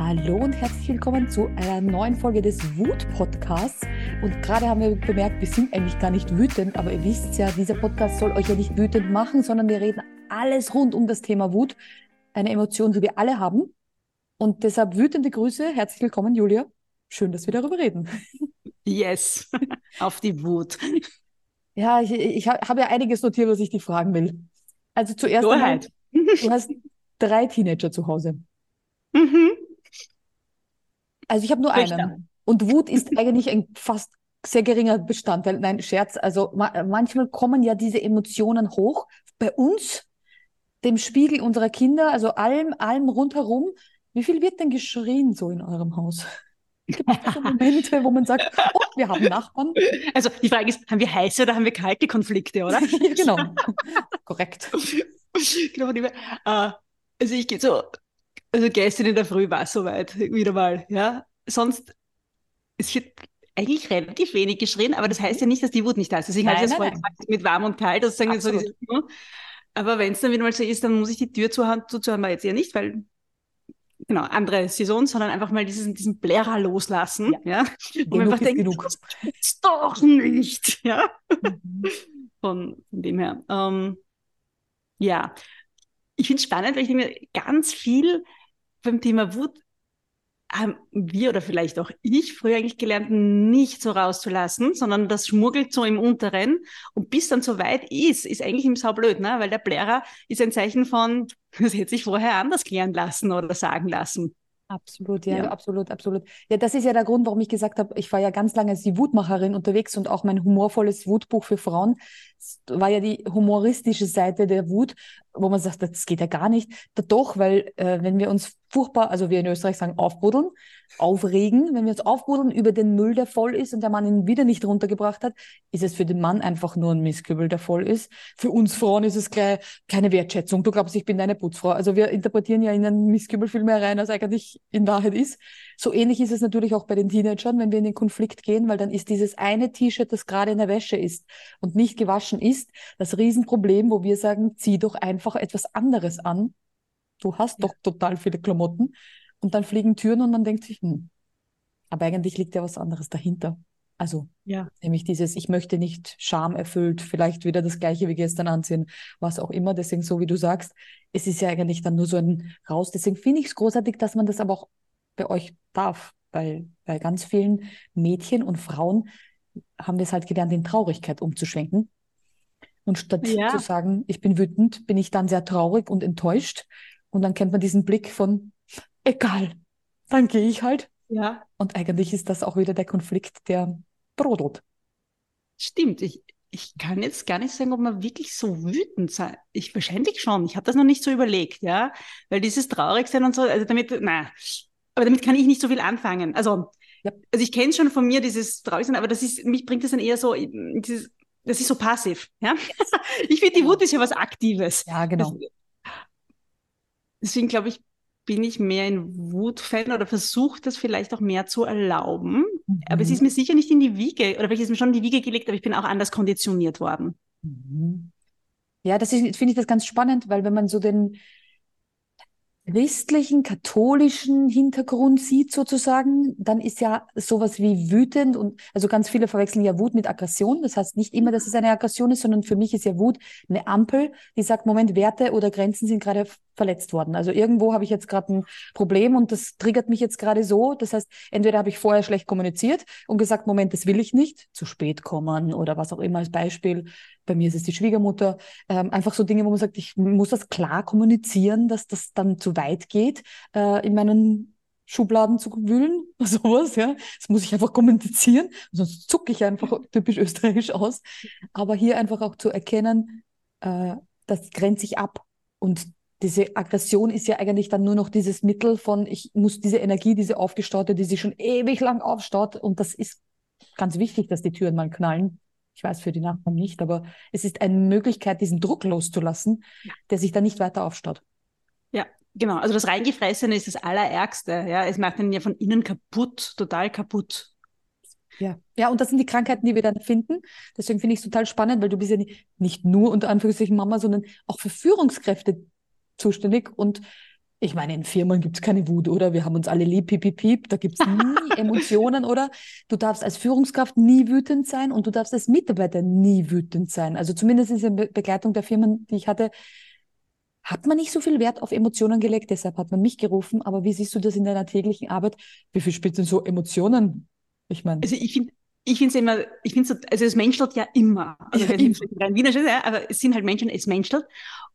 Hallo und herzlich willkommen zu einer neuen Folge des Wut-Podcasts. Und gerade haben wir bemerkt, wir sind eigentlich gar nicht wütend, aber ihr wisst ja, dieser Podcast soll euch ja nicht wütend machen, sondern wir reden alles rund um das Thema Wut. Eine Emotion, die wir alle haben. Und deshalb wütende Grüße. Herzlich willkommen, Julia. Schön, dass wir darüber reden. Yes, auf die Wut. Ja, ich, ich habe ja einiges notiert, was ich dir fragen will. Also zuerst einmal, du hast drei Teenager zu Hause. Mhm. Also ich habe nur Fürchter. einen. Und Wut ist eigentlich ein fast sehr geringer Bestandteil. Nein, Scherz. Also ma manchmal kommen ja diese Emotionen hoch. Bei uns, dem Spiegel unserer Kinder, also allem, allem rundherum. Wie viel wird denn geschrien so in eurem Haus? Gibt es so Momente, wo man sagt, oh, wir haben Nachbarn? Also die Frage ist, haben wir heiße oder haben wir kalte Konflikte, oder? ja, genau. Korrekt. genau, äh, also ich gehe so, also gestern in der Früh war es soweit, wieder mal, ja. Sonst, es wird eigentlich relativ wenig geschrien, aber das heißt ja nicht, dass die Wut nicht da ist. Also ich habe Nein, das nein. gesagt, mit warm und kalt, das sagen so diese, aber wenn es dann wieder mal so ist, dann muss ich die Tür zuhauen, zuzuhauen, wir jetzt eher nicht, weil genau, andere Saison, sondern einfach mal diesen, diesen Blärer loslassen, ja. Und Genug einfach denken, genug. das doch nicht, ja. Mhm. Von, von dem her. Ähm, ja, ich finde es spannend, weil ich denke, mir, ganz viel beim Thema Wut haben wir oder vielleicht auch ich früher eigentlich gelernt, nicht so rauszulassen, sondern das schmuggelt so im Unteren. Und bis dann so weit ist, ist eigentlich im Sau blöd, ne? weil der Blärer ist ein Zeichen von, das hätte sich vorher anders klären lassen oder sagen lassen. Absolut, ja, Ja. absolut, absolut. Ja, das ist ja der Grund, warum ich gesagt habe, ich war ja ganz lange als die Wutmacherin unterwegs und auch mein humorvolles Wutbuch für Frauen war ja die humoristische Seite der Wut, wo man sagt, das geht ja gar nicht. Doch, weil äh, wenn wir uns furchtbar, also wir in Österreich sagen aufbuddeln, aufregen, wenn wir uns aufbuddeln über den Müll, der voll ist und der Mann ihn wieder nicht runtergebracht hat, ist es für den Mann einfach nur ein Mistkübel, der voll ist. Für uns Frauen ist es gleich keine Wertschätzung. Du glaubst, ich bin deine Putzfrau. Also wir interpretieren ja in einen Mistkübel viel mehr rein, als eigentlich in Wahrheit ist. So ähnlich ist es natürlich auch bei den Teenagern, wenn wir in den Konflikt gehen, weil dann ist dieses eine T-Shirt, das gerade in der Wäsche ist und nicht gewaschen ist, das Riesenproblem, wo wir sagen, zieh doch einfach etwas anderes an. Du hast doch total viele Klamotten. Und dann fliegen Türen und man denkt sich, hm, aber eigentlich liegt ja was anderes dahinter. Also Ja. Nämlich dieses, ich möchte nicht schamerfüllt, vielleicht wieder das gleiche wie gestern anziehen, was auch immer. Deswegen, so wie du sagst, es ist ja eigentlich dann nur so ein Raus. Deswegen finde ich es großartig, dass man das aber auch bei euch darf. Weil bei ganz vielen Mädchen und Frauen haben wir es halt gelernt, in Traurigkeit umzuschwenken. Und statt Ja. zu sagen, ich bin wütend, bin ich dann sehr traurig und enttäuscht. Und dann kennt man diesen Blick von, egal, dann gehe ich halt. Ja, Und eigentlich ist das auch wieder der Konflikt, der brodelt. Stimmt, ich, ich kann jetzt gar nicht sagen, ob man wirklich so wütend sein. Ich wahrscheinlich schon. Ich habe das noch nicht so überlegt, ja. Weil dieses Traurigsein und so, also damit, na, aber damit kann ich nicht so viel anfangen. Also, Ja. also ich kenne schon von mir dieses Traurigsein, aber das ist, mich bringt das dann eher so, dieses, das ist so passiv, ja. Ich finde, die Wut ist ja was Aktives. Ja, genau. Deswegen glaube ich, bin ich mehr ein Wut-Fan oder versuche das vielleicht auch mehr zu erlauben. Aber es Mhm. ist mir sicher nicht in die Wiege, oder vielleicht ist mir schon in die Wiege gelegt, aber ich bin auch anders konditioniert worden. Mhm. Ja, das finde ich das ganz spannend, weil wenn man so den christlichen, katholischen Hintergrund sieht sozusagen, dann ist ja sowas wie wütend und also ganz viele verwechseln ja Wut mit Aggression. Das heißt nicht immer, dass es eine Aggression ist, sondern für mich ist ja Wut eine Ampel, die sagt, Moment, Werte oder Grenzen sind gerade verletzt worden. Also irgendwo habe ich jetzt gerade ein Problem und das triggert mich jetzt gerade so. Das heißt, entweder habe ich vorher schlecht kommuniziert und gesagt, Moment, das will ich nicht, zu spät kommen oder was auch immer als Beispiel. Bei mir ist es die Schwiegermutter. Ähm, einfach so Dinge, wo man sagt, ich muss das klar kommunizieren, dass das dann zu weit geht, äh, in meinen Schubladen zu wühlen, sowas, ja. Das muss ich einfach kommunizieren, sonst zucke ich einfach typisch österreichisch aus. Aber hier einfach auch zu erkennen, äh, das grenzt sich ab. Und diese Aggression ist ja eigentlich dann nur noch dieses Mittel von, ich muss diese Energie, diese aufgestaute, die sich schon ewig lang aufstaut, und das ist ganz wichtig, dass die Türen mal knallen. Ich weiß für die Nachbarn nicht, aber es ist eine Möglichkeit, diesen Druck loszulassen, der sich dann nicht weiter aufstaut. Ja, genau. Also das Reingefressene ist das Allerärgste. Ja, es macht einen ja von innen kaputt, total kaputt. Ja. ja, und das sind die Krankheiten, die wir dann finden. Deswegen finde ich es total spannend, weil du bist ja nicht, nicht nur unter Anführungszeichen Mama, sondern auch für Führungskräfte zuständig. Und Ich meine, in Firmen gibt es keine Wut, oder? Wir haben uns alle lieb, piep, piep, piep. Da gibt es nie Emotionen, oder? Du darfst als Führungskraft nie wütend sein und du darfst als Mitarbeiter nie wütend sein. Also zumindest in der Be Begleitung der Firmen, die ich hatte, hat man nicht so viel Wert auf Emotionen gelegt. Deshalb hat man mich gerufen. Aber wie siehst du das in deiner täglichen Arbeit? Wie viel spielt denn so Emotionen? Ich meine. Also ich finde, ich finde es immer, ich finde so, also es menschelt ja immer. Also ja, immer. rein Wiener, aber es sind halt Menschen, es menschelt.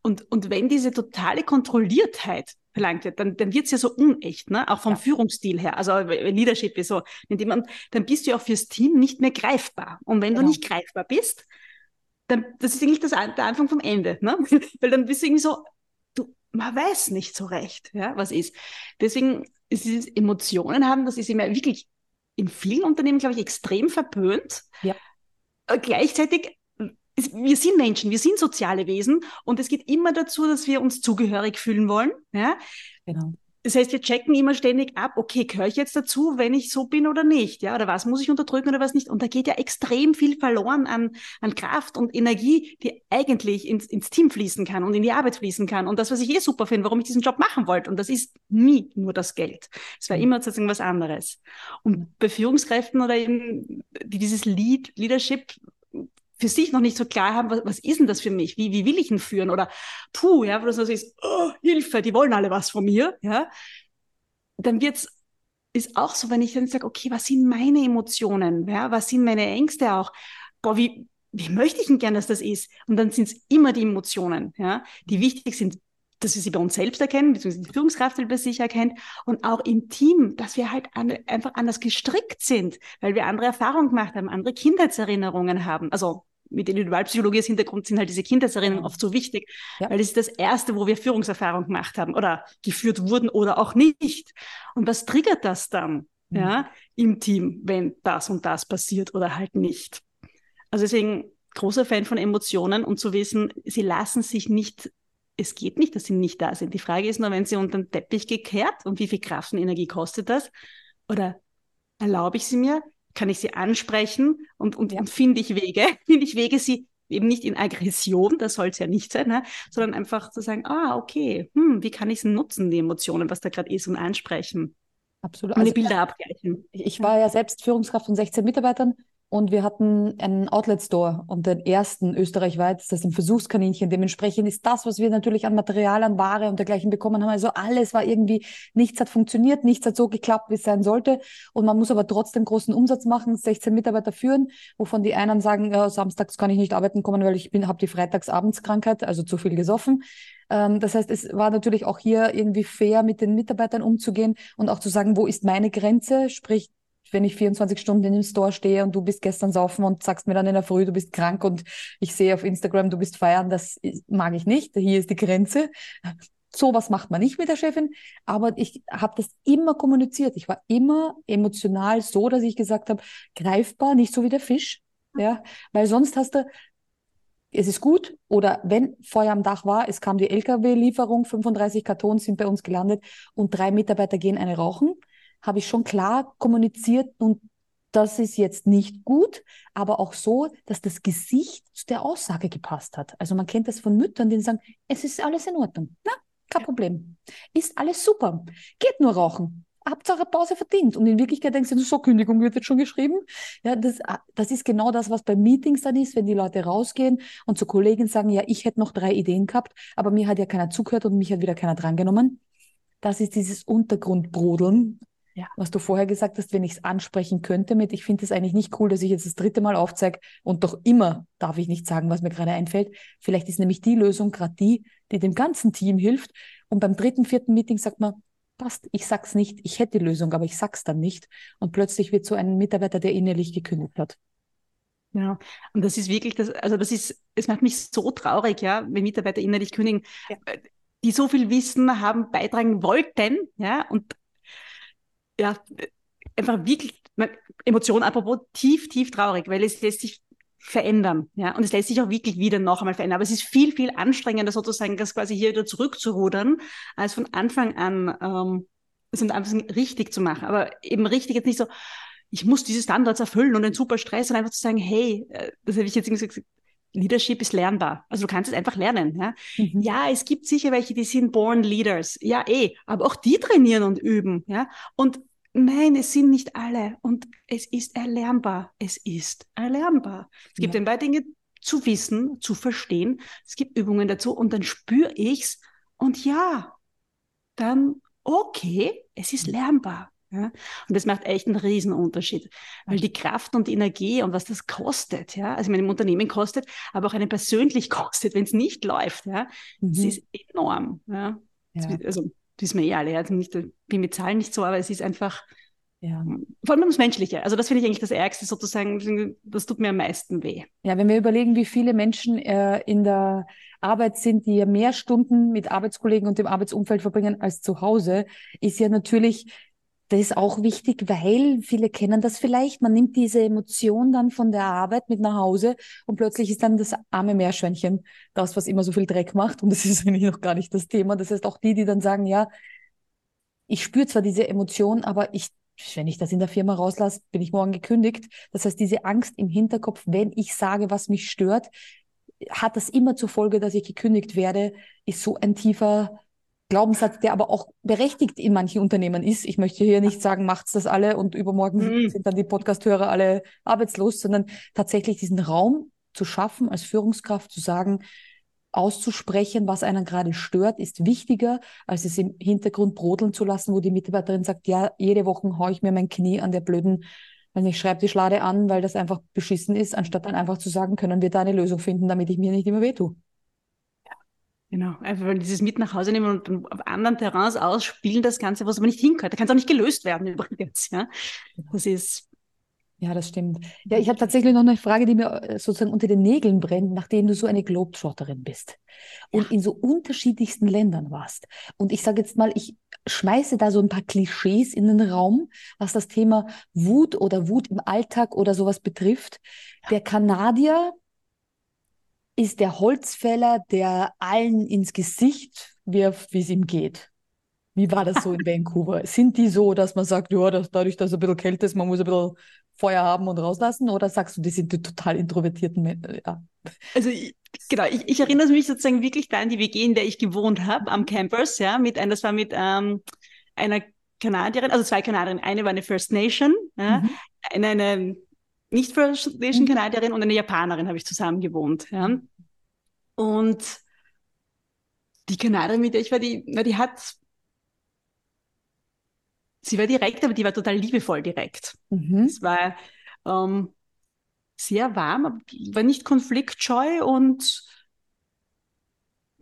Und, und wenn diese totale Kontrolliertheit verlangt wird, dann, dann wird es ja so unecht, ne? auch vom ja. Führungsstil her. Also Leadership ist so, jemand, dann bist du ja auch fürs Team nicht mehr greifbar. Und wenn genau. du nicht greifbar bist, dann, das ist eigentlich das, der Anfang vom Ende. Ne? Weil dann bist du irgendwie so, du, man weiß nicht so recht, ja, was ist. Deswegen ist dieses Emotionen haben, das ist immer wirklich in vielen Unternehmen, glaube ich, extrem verpönt. Ja. Äh, gleichzeitig, wir sind Menschen, wir sind soziale Wesen und es geht immer dazu, dass wir uns zugehörig fühlen wollen. Ja? Genau. Das heißt, wir checken immer ständig ab, okay, gehöre ich jetzt dazu, wenn ich so bin oder nicht, ja, oder was muss ich unterdrücken oder was nicht. Und da geht ja extrem viel verloren an, an Kraft und Energie, die eigentlich ins, ins Team fließen kann und in die Arbeit fließen kann. Und das, was ich eh super finde, warum ich diesen Job machen wollte. Und das ist nie nur das Geld. Es war mhm. immer sozusagen was anderes. Und bei Führungskräften oder eben, die dieses Lead, Leadership für sich noch nicht so klar haben, was, was ist denn das für mich? Wie, wie will ich ihn führen? Oder puh, ja, wo das so ist, oh, Hilfe, die wollen alle was von mir, ja. Dann wird's, ist auch so, wenn ich dann sage, okay, was sind meine Emotionen? Ja, was sind meine Ängste auch? Boah, wie, wie möchte ich denn gern, dass das ist? Und dann sind es immer die Emotionen, ja, die wichtig sind, dass wir sie bei uns selbst erkennen, beziehungsweise die Führungskraft bei sich erkennt und auch im Team, dass wir halt an, einfach anders gestrickt sind, weil wir andere Erfahrungen gemacht haben, andere Kindheitserinnerungen haben. Also mit Individualpsychologie als Hintergrund sind halt diese Kindheitserinnerungen oft so wichtig, ja. weil das ist das Erste, wo wir Führungserfahrung gemacht haben oder geführt wurden oder auch nicht. Und was triggert das dann mhm. ja, im Team, wenn das und das passiert oder halt nicht? Also deswegen großer Fan von Emotionen und zu wissen, sie lassen sich nicht, es geht nicht, dass sie nicht da sind. Die Frage ist nur, wenn sie unter den Teppich gekehrt und wie viel Kraft und Energie kostet das? Oder erlaube ich sie mir? Kann ich sie ansprechen und, und, ja. und finde ich Wege, finde ich Wege, sie eben nicht in Aggression, das soll es ja nicht sein, ne? sondern einfach zu sagen, ah, okay, hm, wie kann ich es nutzen, die Emotionen, was da gerade ist und ansprechen. Absolut. Also, Bilder abgleichen. Ich war ja selbst Führungskraft von 16 Mitarbeitern und wir hatten einen Outlet-Store und den ersten österreichweit, das ist ein Versuchskaninchen. Dementsprechend ist das, was wir natürlich an Material, an Ware und dergleichen bekommen haben, also alles war irgendwie, nichts hat funktioniert, nichts hat so geklappt, wie es sein sollte. Und man muss aber trotzdem großen Umsatz machen, 16 Mitarbeiter führen, wovon die einen sagen, ja, samstags kann ich nicht arbeiten kommen, weil ich bin, habe die Freitagsabendskrankheit, also zu viel gesoffen. Ähm, das heißt, es war natürlich auch hier irgendwie fair, mit den Mitarbeitern umzugehen und auch zu sagen, wo ist meine Grenze? Sprich, wenn ich 24 Stunden in dem Store stehe und du bist gestern saufen und sagst mir dann in der Früh, du bist krank und ich sehe auf Instagram, du bist feiern, das mag ich nicht. Hier ist die Grenze. Sowas macht man nicht mit der Chefin, aber ich habe das immer kommuniziert. Ich war immer emotional so, dass ich gesagt habe, greifbar, nicht so wie der Fisch, ja, weil sonst hast du es ist gut oder wenn Feuer am Dach war, es kam die LKW-Lieferung, 35 Kartons sind bei uns gelandet und drei Mitarbeiter gehen eine rauchen habe ich schon klar kommuniziert und das ist jetzt nicht gut, aber auch so, dass das Gesicht zu der Aussage gepasst hat. Also man kennt das von Müttern, die sagen, es ist alles in Ordnung. Na, kein. Problem. Ist alles super. Geht nur rauchen. Hauptsache Pause verdient. Und in Wirklichkeit denkst du, so Kündigung wird jetzt schon geschrieben. Ja, das, das ist genau das, was bei Meetings dann ist, wenn die Leute rausgehen und zu Kollegen sagen, ja, ich hätte noch drei Ideen gehabt, aber mir hat ja keiner zugehört und mich hat wieder keiner drangenommen. Das ist dieses Untergrundbrodeln, ja. Was du vorher gesagt hast, wenn ich es ansprechen könnte mit, ich finde es eigentlich nicht cool, dass ich jetzt das dritte Mal aufzeige und doch immer darf ich nicht sagen, was mir gerade einfällt. Vielleicht ist nämlich die Lösung gerade die, die dem ganzen Team hilft. Und beim dritten, vierten Meeting sagt man, passt, ich sag's nicht, ich hätte die Lösung, aber ich sag's dann nicht. Und plötzlich wird so ein Mitarbeiter, der innerlich gekündigt hat. Ja, und das ist wirklich das, also das ist, es macht mich so traurig, ja, wenn Mitarbeiter innerlich kündigen, ja. die so viel Wissen haben, beitragen wollten, ja, und ja, einfach wirklich, Emotionen apropos, tief, tief traurig, weil es lässt sich verändern, ja, und es lässt sich auch wirklich wieder noch einmal verändern. Aber es ist viel, viel anstrengender sozusagen, das quasi hier wieder zurückzurudern, als von Anfang an, ähm, es von Anfang richtig zu machen. Aber eben richtig jetzt nicht so, ich muss diese Standards erfüllen und einen super Stress und einfach zu sagen, hey, äh, das habe ich jetzt gesagt, Leadership ist lernbar. Also du kannst es einfach lernen. Ja? Mhm. ja, es gibt sicher welche, die sind born leaders. Ja, eh, aber auch die trainieren und üben. Ja, und nein, es sind nicht alle. Und es ist erlernbar. Es ist erlernbar. Es gibt ja. ein paar Dinge zu wissen, zu verstehen. Es gibt Übungen dazu und dann spüre ich's. Und ja, dann okay, es ist lernbar. Ja? Und das macht echt einen Riesenunterschied, weil die Kraft und die Energie und was das kostet, ja, also mein Unternehmen kostet, aber auch einen persönlich kostet, wenn es nicht läuft, ja, mhm. das ist enorm. Ja? ja. Also, das ist mir eh alle, ja. also nicht, bin mit Zahlen nicht so, aber es ist einfach, ja. Vor allem ums Menschliche. Also das finde ich eigentlich das Ärgste sozusagen. Das tut mir am meisten weh. Ja, wenn wir überlegen, wie viele Menschen äh, in der Arbeit sind, die ja mehr Stunden mit Arbeitskollegen und dem Arbeitsumfeld verbringen als zu Hause, ist ja natürlich das ist auch wichtig, weil viele kennen das vielleicht. Man nimmt diese Emotion dann von der Arbeit mit nach Hause und plötzlich ist dann das arme Meerschweinchen das, was immer so viel Dreck macht. Und das ist eigentlich noch gar nicht das Thema. Das heißt auch die, die dann sagen, ja, ich spüre zwar diese Emotion, aber ich, wenn ich das in der Firma rauslasse, bin ich morgen gekündigt. Das heißt, diese Angst im Hinterkopf, wenn ich sage, was mich stört, hat das immer zur Folge, dass ich gekündigt werde, ist so ein tiefer Glaubenssatz, der aber auch berechtigt in manchen Unternehmen ist. Ich möchte hier nicht sagen, macht's das alle und übermorgen mhm. sind dann die Podcasthörer alle arbeitslos, sondern tatsächlich diesen Raum zu schaffen, als Führungskraft zu sagen, auszusprechen, was einen gerade stört, ist wichtiger, als es im Hintergrund brodeln zu lassen, wo die Mitarbeiterin sagt, ja, jede Woche haue ich mir mein Knie an der blöden, wenn ich Schreibtischlade an, weil das einfach beschissen ist, anstatt dann einfach zu sagen, können wir da eine Lösung finden, damit ich mir nicht immer wehtue. Genau, einfach weil dieses mit nach Hause nehmen und auf anderen Terrains ausspielen, das Ganze, was aber nicht hingehört. Da kann es auch nicht gelöst werden übrigens. Ja? Das ist. Ja, das stimmt. Ja, ich habe tatsächlich noch eine Frage, die mir äh, sozusagen unter den Nägeln brennt, nachdem du so eine Globetrotterin bist und in so unterschiedlichsten Ländern warst. Und ich sage jetzt mal, ich schmeiße da so ein paar Klischees in den Raum, was das Thema Wut oder Wut im Alltag oder sowas betrifft. Der Kanadier ist der Holzfäller, der allen ins Gesicht wirft, wie es ihm geht. Wie war das so in Vancouver? Sind die so, dass man sagt, ja, dass dadurch, dass es ein bisschen kälter ist, man muss ein bisschen Feuer haben und rauslassen? Oder sagst du, die sind die total introvertierten Menschen? Ja. Also ich, genau, ich, ich, erinnere mich sozusagen wirklich da an die WG, in der ich gewohnt habe, am Campus, ja, mit, das war mit ähm, einer Kanadierin, also zwei Kanadierinnen. Eine war eine First Nation, ja, mhm. eine, eine nicht First Nation mhm. Kanadierin und eine Japanerin habe ich zusammen gewohnt. Ja. Und die Kanadierin, mit der ich war, die, na, die hat, sie war direkt, aber die war total liebevoll direkt. Mhm. Es war ähm, sehr warm, war nicht konfliktscheu und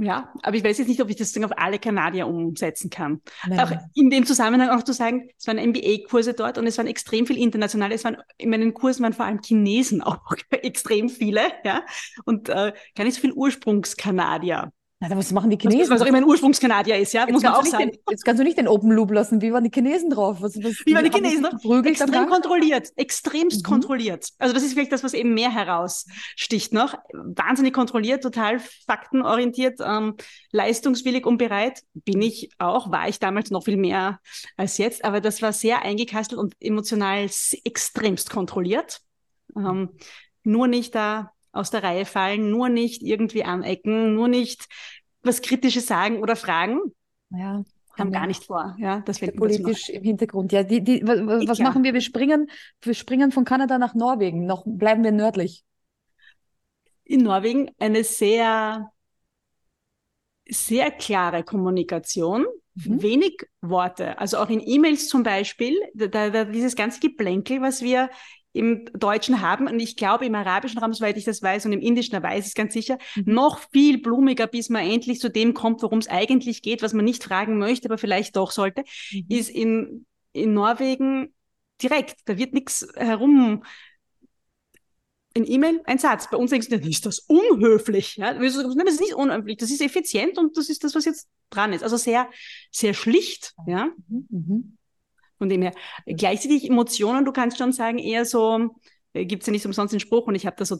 ja, aber ich weiß jetzt nicht, ob ich das auf alle Kanadier umsetzen kann. Nein. Auch in dem Zusammenhang auch zu sagen, es waren MBA-Kurse dort und es waren extrem viel internationale. Es waren in meinen Kursen waren vor allem Chinesen auch extrem viele, ja, und äh, gar nicht so viel Ursprungskanadier. Na, was machen die Chinesen? Was, was auch immer ein Ursprungskanadier ist, ja, jetzt muss man auch sagen. Den, jetzt kannst du nicht den Open Loop lassen. Wie waren die Chinesen drauf? Was, was, wie waren die Chinesen drauf? Extrem kontrolliert, extremst mhm. kontrolliert. Also das ist vielleicht das, was eben mehr heraussticht noch. Wahnsinnig kontrolliert, total faktenorientiert, ähm, leistungswillig und bereit. Bin ich auch, war ich damals noch viel mehr als jetzt. Aber das war sehr eingekastelt und emotional extremst kontrolliert. Ähm, nur nicht da aus der Reihe fallen, nur nicht irgendwie anecken, nur nicht was Kritisches sagen oder fragen. Ja. Haben gar nicht vor, ja. Das wird politisch im Hintergrund. Ja, die, die, was, was machen wir? Wir springen, wir springen von Kanada nach Norwegen. Noch bleiben wir nördlich. In Norwegen eine sehr, sehr klare Kommunikation. Mhm. Wenig Worte, also auch in E-Mails zum Beispiel, da, da, dieses ganze Geplänkel, was wir im Deutschen haben und ich glaube im arabischen Raum, soweit ich das weiß und im indischen, da weiß ich es ganz sicher, mhm. noch viel blumiger, bis man endlich zu dem kommt, worum es eigentlich geht, was man nicht fragen möchte, aber vielleicht doch sollte, mhm. ist in, in Norwegen direkt. Da wird nichts herum ein E-Mail, ein Satz. Bei uns denkst du, ist das unhöflich. Ja? Das ist nicht unhöflich, das ist effizient und das ist das, was jetzt dran ist. Also sehr, sehr schlicht. Ja? Mhm. Von dem her. Gleichzeitig Emotionen, du kannst schon sagen, eher so, äh, gibt es ja nicht umsonst den Spruch und ich habe da so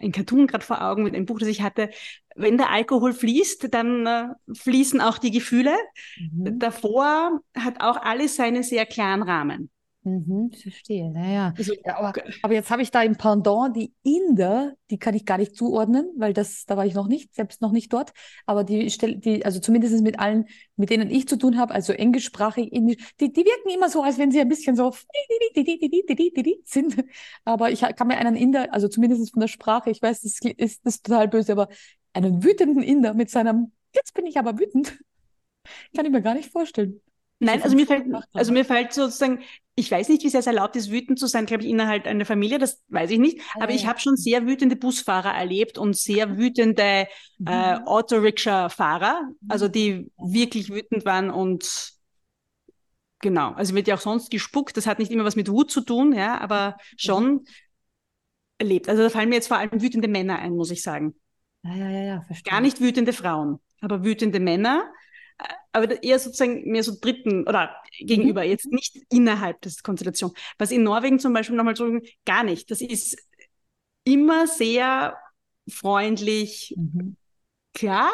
ein Cartoon gerade vor Augen mit einem Buch, das ich hatte, wenn der Alkohol fließt, dann äh, fließen auch die Gefühle. Mhm. Davor hat auch alles seine sehr klaren Rahmen. Mhm, verstehe. Naja. Also, ja, aber, aber jetzt habe ich da im Pendant die Inder, die kann ich gar nicht zuordnen, weil das, da war ich noch nicht, selbst noch nicht dort. Aber die Stelle, die, also zumindest mit allen, mit denen ich zu tun habe, also englischsprachig, indisch, die, die wirken immer so, als wenn sie ein bisschen so sind. Aber ich kann mir einen Inder, also zumindest von der Sprache, ich weiß, das ist, das ist total böse, aber einen wütenden Inder mit seinem, jetzt bin ich aber wütend, kann ich mir gar nicht vorstellen. Nein, also mir fällt, also mir fällt sozusagen, ich weiß nicht, wie sehr es erlaubt ist, wütend zu sein, glaube ich, innerhalb einer Familie, das weiß ich nicht. Aber ich habe schon sehr wütende Busfahrer erlebt und sehr wütende mhm. äh, Autorickscha-Fahrer, also die wirklich wütend waren und genau, also wird ja auch sonst gespuckt, das hat nicht immer was mit Wut zu tun, ja, aber schon erlebt. Also da fallen mir jetzt vor allem wütende Männer ein, muss ich sagen. Ja, ja, ja, ja verstehe. Gar nicht wütende Frauen, aber wütende Männer aber eher sozusagen mehr so Dritten oder gegenüber, mhm. jetzt nicht innerhalb des Konstellation. Was in Norwegen zum Beispiel nochmal so gar nicht. Das ist immer sehr freundlich, mhm. klar,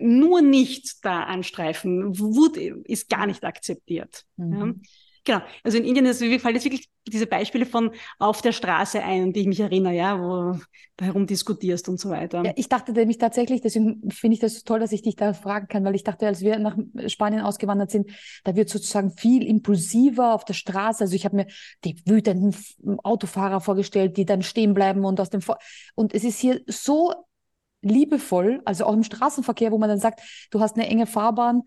nur nicht da anstreifen. Wut ist gar nicht akzeptiert. Mhm. Ja. Genau. Also in Indien ist, mir fallen jetzt wirklich diese Beispiele von auf der Straße ein, die ich mich erinnere, ja, wo du herum diskutierst und so weiter. Ja, ich dachte nämlich tatsächlich, deswegen finde ich das toll, dass ich dich da fragen kann, weil ich dachte, als wir nach Spanien ausgewandert sind, da wird sozusagen viel impulsiver auf der Straße. Also ich habe mir die wütenden Autofahrer vorgestellt, die dann stehen bleiben und aus dem Vor und es ist hier so liebevoll, also auch im Straßenverkehr, wo man dann sagt, du hast eine enge Fahrbahn,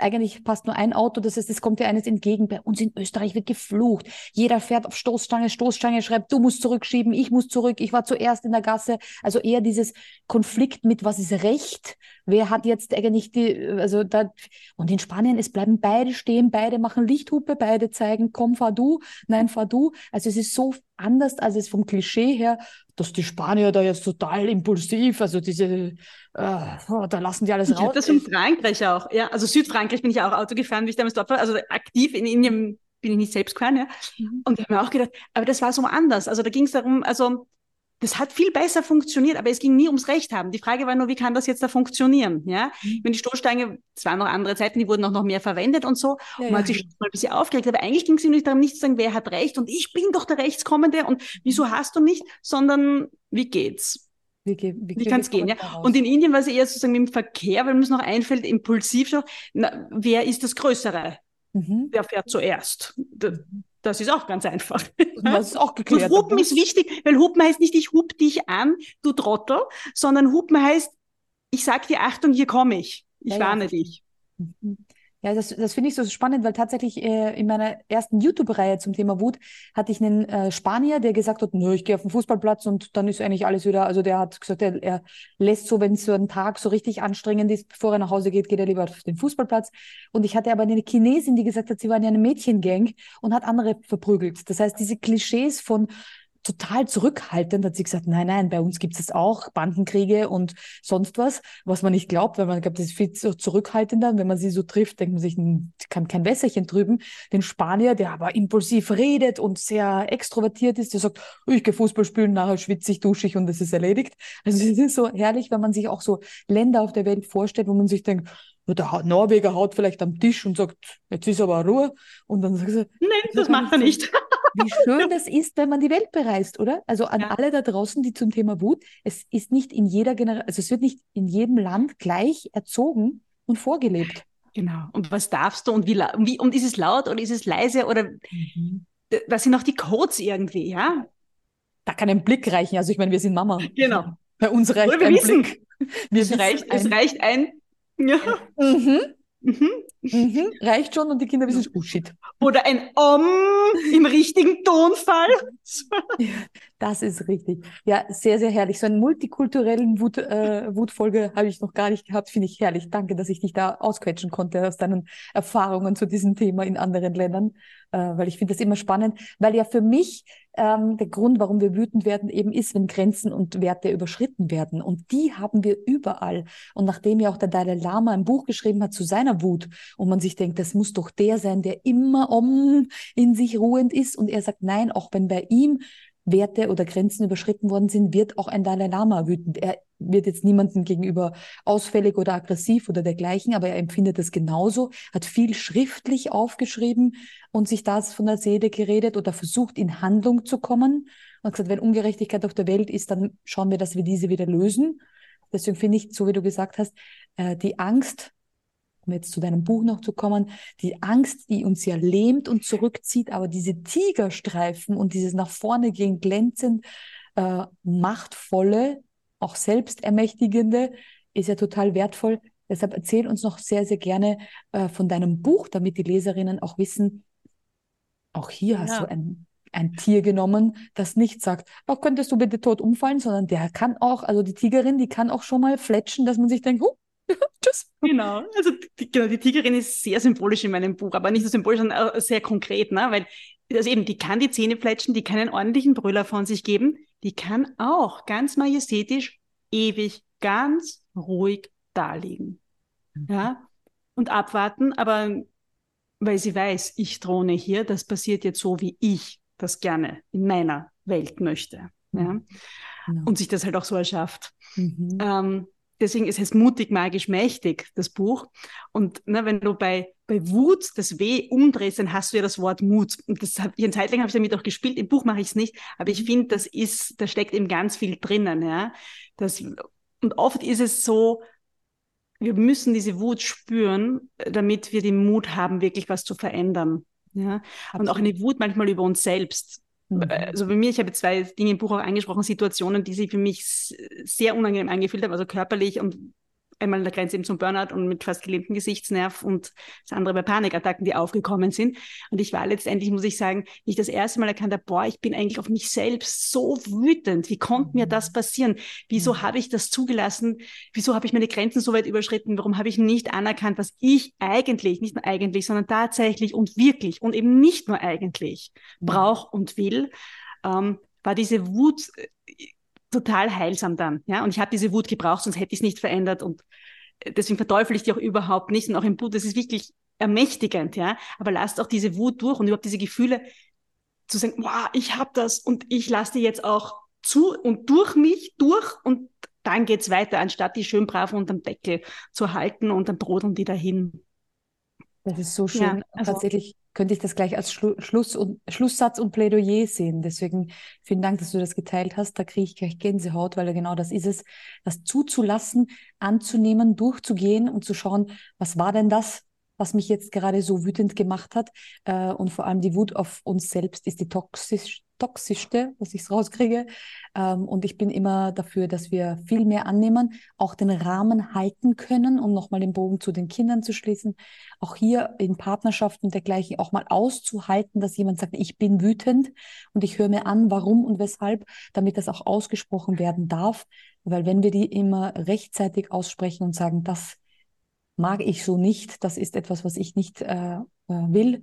eigentlich passt nur ein Auto, das heißt, es kommt dir eines entgegen. Bei uns in Österreich wird geflucht. Jeder fährt auf Stoßstange, Stoßstange schreibt, du musst zurückschieben, ich muss zurück, ich war zuerst in der Gasse. Also eher dieses Konflikt mit, was ist Recht? Wer hat jetzt eigentlich die, also da, und in Spanien, es bleiben beide stehen, beide machen Lichthupe, beide zeigen, komm, fahr du, nein, fahr du. Also es ist so anders, als es vom Klischee her, dass die Spanier da jetzt total impulsiv, also diese, äh, da lassen die alles raus. Das in Frankreich auch, ja. Also Südfrankreich bin ich auch Auto gefahren, wie ich damals dort war. Also aktiv in Indien bin ich nicht selbst gefahren, ja. Mhm. Und ich habe mir auch gedacht, aber das war so anders. Also da ging es darum, also das hat viel besser funktioniert, aber es ging nie ums Recht haben. Die Frage war nur, wie kann das jetzt da funktionieren? Ja, mhm. wenn die Stoßstange, es waren noch andere Zeiten, die wurden auch noch mehr verwendet und so. Ja, und man hat sich schon mal ein bisschen aufgeregt. Aber eigentlich ging es nicht darum, nicht zu sagen, wer hat Recht und ich bin doch der Rechtskommende und wieso hast du nicht, sondern wie geht's? Wie, wie, wie kann es gehen? Ja? Und in Indien war es eher sozusagen im Verkehr, weil mir es noch einfällt, impulsiv schon, na, wer ist das Größere? Mhm. Wer fährt zuerst? Das ist auch ganz einfach. Das ist auch geklärt. Und Hupen ist wichtig, weil Hupen heißt nicht, ich hub dich an, du Trottel, sondern Hupen heißt, ich sag dir, Achtung, hier komme ich. Ich ja, warne ja. dich. Ja, das, das finde ich so spannend, weil tatsächlich äh, in meiner ersten YouTube-Reihe zum Thema Wut hatte ich einen äh, Spanier, der gesagt hat, nö, ich gehe auf den Fußballplatz und dann ist eigentlich alles wieder, also der hat gesagt, er, er lässt so, wenn so ein Tag so richtig anstrengend ist, bevor er nach Hause geht, geht er lieber auf den Fußballplatz. Und ich hatte aber eine Chinesin, die gesagt hat, sie war in einer Mädchengang und hat andere verprügelt. Das heißt, diese Klischees von total zurückhaltend, hat sie gesagt, nein, nein, bei uns gibt es auch Bandenkriege und sonst was, was man nicht glaubt, weil man glaubt, das ist viel zurückhaltender. Wenn man sie so trifft, denkt man sich, hm, kann kein Wässerchen drüben. Den Spanier, der aber impulsiv redet und sehr extrovertiert ist, der sagt, ich gehe Fußball spielen, nachher schwitze ich, dusche ich und es ist erledigt. Also es ist so herrlich, wenn man sich auch so Länder auf der Welt vorstellt, wo man sich denkt, der Norweger haut vielleicht am Tisch und sagt, jetzt ist aber Ruhe. Und dann sagt sie, nein, das macht er nicht. Wie schön das ist, wenn man die Welt bereist, oder? Also an ja. alle da draußen, die zum Thema Wut, es ist nicht in jeder Generation, also es wird nicht in jedem Land gleich erzogen und vorgelebt. Genau. Und was darfst du und wie, wie und ist es laut oder ist es leise oder mhm. das sind auch die Codes irgendwie, ja? Da kann ein Blick reichen. Also ich meine, wir sind Mama. Genau. Bei uns reicht ein wissen. Blick. Wir es, reicht, ein... es reicht ein ja. Mhm. Mhm. Mhm. Reicht schon und die Kinder wissen, oh shit. Oder ein Om im richtigen Tonfall. das ist richtig. Ja, sehr, sehr herrlich. So einen multikulturellen Wut, äh, Wutfolge habe ich noch gar nicht gehabt. Finde ich herrlich. Danke, dass ich dich da ausquetschen konnte aus deinen Erfahrungen zu diesem Thema in anderen Ländern weil ich finde das immer spannend, weil ja für mich ähm, der Grund, warum wir wütend werden, eben ist, wenn Grenzen und Werte überschritten werden. Und die haben wir überall. Und nachdem ja auch der Dalai Lama ein Buch geschrieben hat zu seiner Wut und man sich denkt, das muss doch der sein, der immer um in sich ruhend ist. Und er sagt, nein, auch wenn bei ihm Werte oder Grenzen überschritten worden sind, wird auch ein Dalai Lama wütend. Er wird jetzt niemandem gegenüber ausfällig oder aggressiv oder dergleichen, aber er empfindet es genauso, hat viel schriftlich aufgeschrieben und sich das von der Seele geredet oder versucht in Handlung zu kommen und gesagt, wenn Ungerechtigkeit auf der Welt ist, dann schauen wir, dass wir diese wieder lösen. Deswegen finde ich, so wie du gesagt hast, äh, die Angst, um jetzt zu deinem Buch noch zu kommen, die Angst, die uns ja lähmt und zurückzieht, aber diese Tigerstreifen und dieses nach vorne gehen glänzend, äh, machtvolle, auch selbstermächtigende, ist ja total wertvoll. Deshalb erzähl uns noch sehr, sehr gerne äh, von deinem Buch, damit die Leserinnen auch wissen, auch hier ja. hast du ein, ein Tier genommen, das nicht sagt, oh, könntest du bitte tot umfallen, sondern der kann auch, also die Tigerin, die kann auch schon mal fletschen, dass man sich denkt, oh, Tschüss. Genau, also die, genau, die Tigerin ist sehr symbolisch in meinem Buch, aber nicht so symbolisch, sondern sehr konkret, ne? weil also eben, die kann die Zähne fletschen, die kann einen ordentlichen Brüller von sich geben, die kann auch ganz majestätisch, ewig, ganz ruhig daliegen. Mhm. Ja, und abwarten, aber weil sie weiß, ich throne hier, das passiert jetzt so, wie ich das gerne in meiner Welt möchte. Ja? ja. Genau. Und sich das halt auch so erschafft. Mhm. Ähm, deswegen ist es mutig, magisch, mächtig, das Buch. Und ne, wenn du bei, bei Wut das W umdrehst, dann hast du ja das Wort Mut. Und das hab, eine Zeit lang habe ich damit auch gespielt. Im Buch mache ich es nicht, aber ich mhm. finde, das ist, da steckt eben ganz viel drinnen. Ja? Das, und oft ist es so, wir müssen diese Wut spüren, damit wir den Mut haben, wirklich was zu verändern. Ja? Und auch eine Wut manchmal über uns selbst. Mhm. Also bei mir, ich habe zwei Dinge im Buch auch angesprochen, Situationen, die sich für mich sehr unangenehm angefühlt haben, also körperlich und einmal an der Grenze eben zum Burnout und mit fast gelähmtem Gesichtsnerv und das andere bei Panikattacken, die aufgekommen sind. Und ich war letztendlich, muss ich sagen, nicht das erste Mal erkannt habe, boah, ich bin eigentlich auf mich selbst so wütend. Wie konnte mir das passieren? Wieso mhm. habe ich das zugelassen? Wieso habe ich meine Grenzen so weit überschritten? Warum habe ich nicht anerkannt, was ich eigentlich, nicht nur eigentlich, sondern tatsächlich und wirklich und eben nicht nur eigentlich mhm. brauche und will? Ähm, war diese Wut total heilsam dann. Ja? Und ich habe diese Wut gebraucht, sonst hätte ich es nicht verändert. Und äh, deswegen verteufel ich die auch überhaupt nicht. Und auch im Buch, das ist wirklich ermächtigend, ja. Aber lasst auch diese Wut durch und überhaupt diese Gefühle zu sagen, wow, ich habe das und ich lasse die jetzt auch zu und durch mich durch und dann geht's weiter, anstatt die schön brav unterm Deckel zu halten und dann brodeln die dahin. Das ist so schön. Ja, also, Tatsächlich könnte ich das gleich als Schlu Schluss und, Schlusssatz und Plädoyer sehen. Deswegen vielen Dank, dass du das geteilt hast. Da kriege ich gleich Gänsehaut, weil genau das ist es, das zuzulassen, anzunehmen, durchzugehen und zu schauen, was war denn das, was mich jetzt gerade so wütend gemacht hat. Äh, und vor allem die Wut auf uns selbst ist die toxisch, toxischste, was ich rauskriege. Ähm, und ich bin immer dafür, dass wir viel mehr annehmen, auch den Rahmen halten können, um nochmal den Bogen zu den Kindern zu schließen. Auch hier in Partnerschaften dergleichen auch mal auszuhalten, dass jemand sagt, ich bin wütend und ich höre mir an, warum und weshalb, damit das auch ausgesprochen werden darf. Weil wenn wir die immer rechtzeitig aussprechen und sagen, das mag ich so nicht, das ist etwas, was ich nicht äh, äh, will,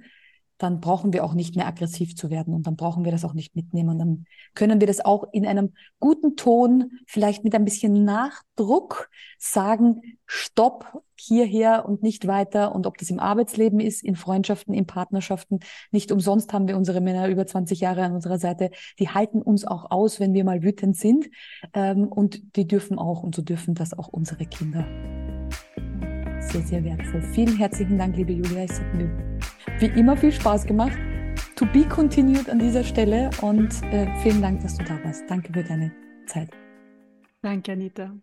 dann brauchen wir auch nicht mehr aggressiv zu werden und dann brauchen wir das auch nicht mitnehmen. Dann können wir das auch in einem guten Ton, vielleicht mit ein bisschen Nachdruck sagen, stopp hierher und nicht weiter. Und ob das im Arbeitsleben ist, in Freundschaften, in Partnerschaften, nicht umsonst haben wir unsere Männer über 20 Jahre an unserer Seite. Die halten uns auch aus, wenn wir mal wütend sind. Ähm, und die dürfen auch, und so dürfen das auch unsere Kinder sehr, sehr wertvoll. Vielen herzlichen Dank, liebe Julia. Es hat mir wie immer viel Spaß gemacht. To be continued an dieser Stelle und äh, vielen Dank, dass du da warst. Danke für deine Zeit. Danke, Anita.